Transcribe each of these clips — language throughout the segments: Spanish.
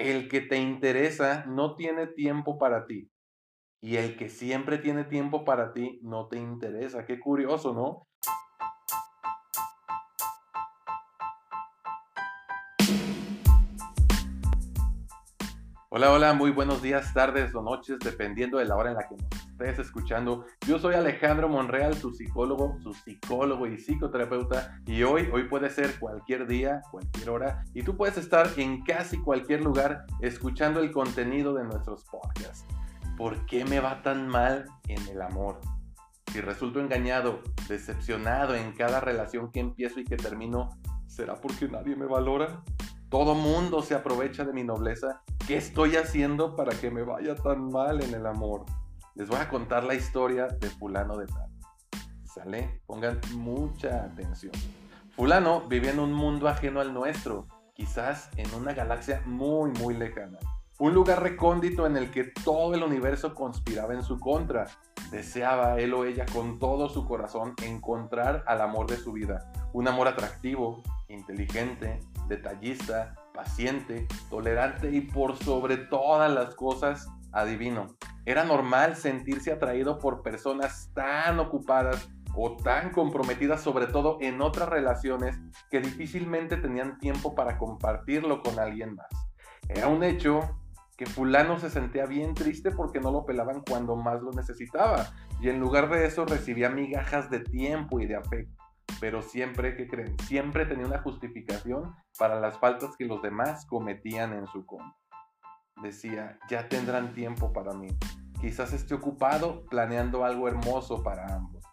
El que te interesa no tiene tiempo para ti. Y el que siempre tiene tiempo para ti no te interesa. Qué curioso, ¿no? Hola, hola, muy buenos días, tardes o noches, dependiendo de la hora en la que nos estés escuchando. Yo soy Alejandro Monreal, tu psicólogo, su psicólogo y psicoterapeuta. Y hoy, hoy puede ser cualquier día, cualquier hora, y tú puedes estar en casi cualquier lugar escuchando el contenido de nuestros podcasts. ¿Por qué me va tan mal en el amor? Si resulto engañado, decepcionado en cada relación que empiezo y que termino, ¿será porque nadie me valora? Todo mundo se aprovecha de mi nobleza. ¿Qué estoy haciendo para que me vaya tan mal en el amor? Les voy a contar la historia de fulano de tal. ¿Sale? Pongan mucha atención. Fulano vivía en un mundo ajeno al nuestro, quizás en una galaxia muy, muy lejana. Un lugar recóndito en el que todo el universo conspiraba en su contra. Deseaba él o ella con todo su corazón encontrar al amor de su vida. Un amor atractivo, inteligente, detallista, paciente, tolerante y por sobre todas las cosas, adivino. Era normal sentirse atraído por personas tan ocupadas o tan comprometidas, sobre todo en otras relaciones, que difícilmente tenían tiempo para compartirlo con alguien más. Era un hecho que fulano se sentía bien triste porque no lo pelaban cuando más lo necesitaba, y en lugar de eso recibía migajas de tiempo y de afecto pero siempre, que creen? Siempre tenía una justificación para las faltas que los demás cometían en su contra. Decía, ya tendrán tiempo para mí. Quizás esté ocupado planeando algo hermoso para ambos.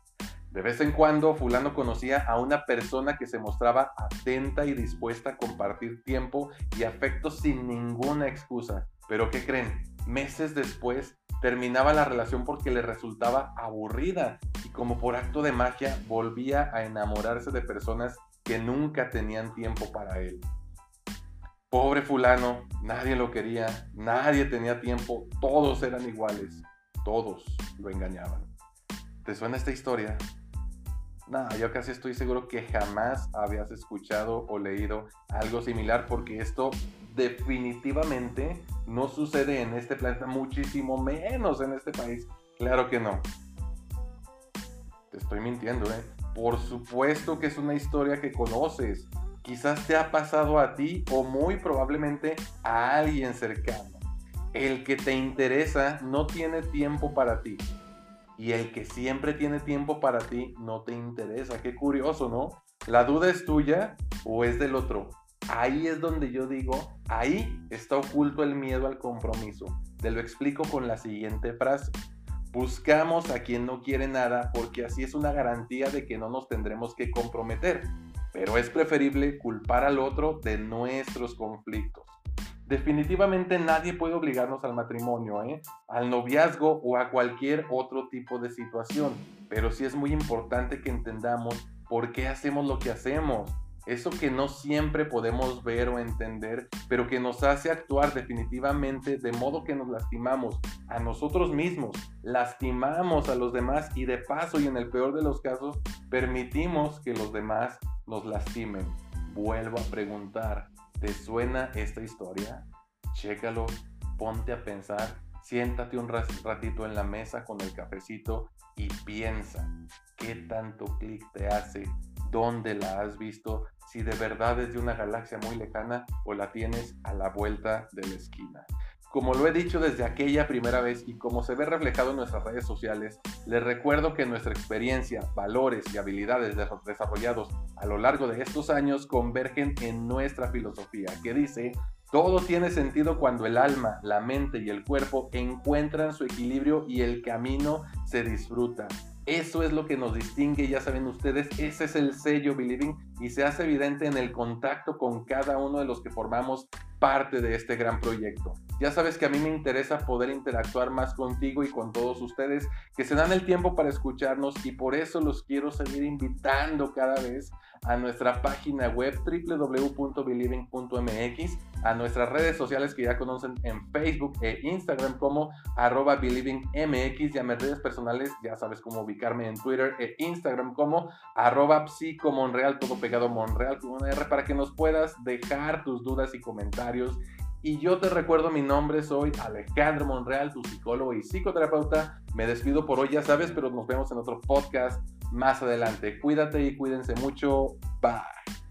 De vez en cuando, fulano conocía a una persona que se mostraba atenta y dispuesta a compartir tiempo y afecto sin ninguna excusa. Pero ¿qué creen? Meses después terminaba la relación porque le resultaba aburrida y como por acto de magia volvía a enamorarse de personas que nunca tenían tiempo para él. Pobre fulano, nadie lo quería, nadie tenía tiempo, todos eran iguales, todos lo engañaban. ¿Te suena esta historia? No, yo casi estoy seguro que jamás habías escuchado o leído algo similar porque esto definitivamente no sucede en este planeta, muchísimo menos en este país. Claro que no. Te estoy mintiendo, ¿eh? Por supuesto que es una historia que conoces. Quizás te ha pasado a ti o muy probablemente a alguien cercano. El que te interesa no tiene tiempo para ti. Y el que siempre tiene tiempo para ti no te interesa. Qué curioso, ¿no? La duda es tuya o es del otro. Ahí es donde yo digo, ahí está oculto el miedo al compromiso. Te lo explico con la siguiente frase. Buscamos a quien no quiere nada porque así es una garantía de que no nos tendremos que comprometer. Pero es preferible culpar al otro de nuestros conflictos. Definitivamente nadie puede obligarnos al matrimonio, ¿eh? al noviazgo o a cualquier otro tipo de situación. Pero sí es muy importante que entendamos por qué hacemos lo que hacemos eso que no siempre podemos ver o entender, pero que nos hace actuar definitivamente de modo que nos lastimamos a nosotros mismos, lastimamos a los demás y de paso y en el peor de los casos permitimos que los demás nos lastimen. Vuelvo a preguntar, ¿te suena esta historia? Chécalo, ponte a pensar, siéntate un ratito en la mesa con el cafecito y piensa qué tanto clic te hace dónde la has visto, si de verdad es de una galaxia muy lejana o la tienes a la vuelta de la esquina. Como lo he dicho desde aquella primera vez y como se ve reflejado en nuestras redes sociales, les recuerdo que nuestra experiencia, valores y habilidades desarrollados a lo largo de estos años convergen en nuestra filosofía, que dice, todo tiene sentido cuando el alma, la mente y el cuerpo encuentran su equilibrio y el camino se disfruta. Eso es lo que nos distingue, ya saben ustedes, ese es el sello Believing y se hace evidente en el contacto con cada uno de los que formamos parte de este gran proyecto. Ya sabes que a mí me interesa poder interactuar más contigo y con todos ustedes que se dan el tiempo para escucharnos y por eso los quiero seguir invitando cada vez a nuestra página web www.believing.mx, a nuestras redes sociales que ya conocen en Facebook e Instagram como arroba believingmx y a mis redes personales ya sabes cómo ubicarme en Twitter e Instagram como arroba psicomonreal, todo pegado Monreal con R para que nos puedas dejar tus dudas y comentarios Y yo te recuerdo mi nombre, soy Alejandro Monreal, tu psicólogo y psicoterapeuta. Me despido por hoy, ya sabes, pero nos vemos en otro podcast más adelante. Cuídate y cuídense mucho. Bye.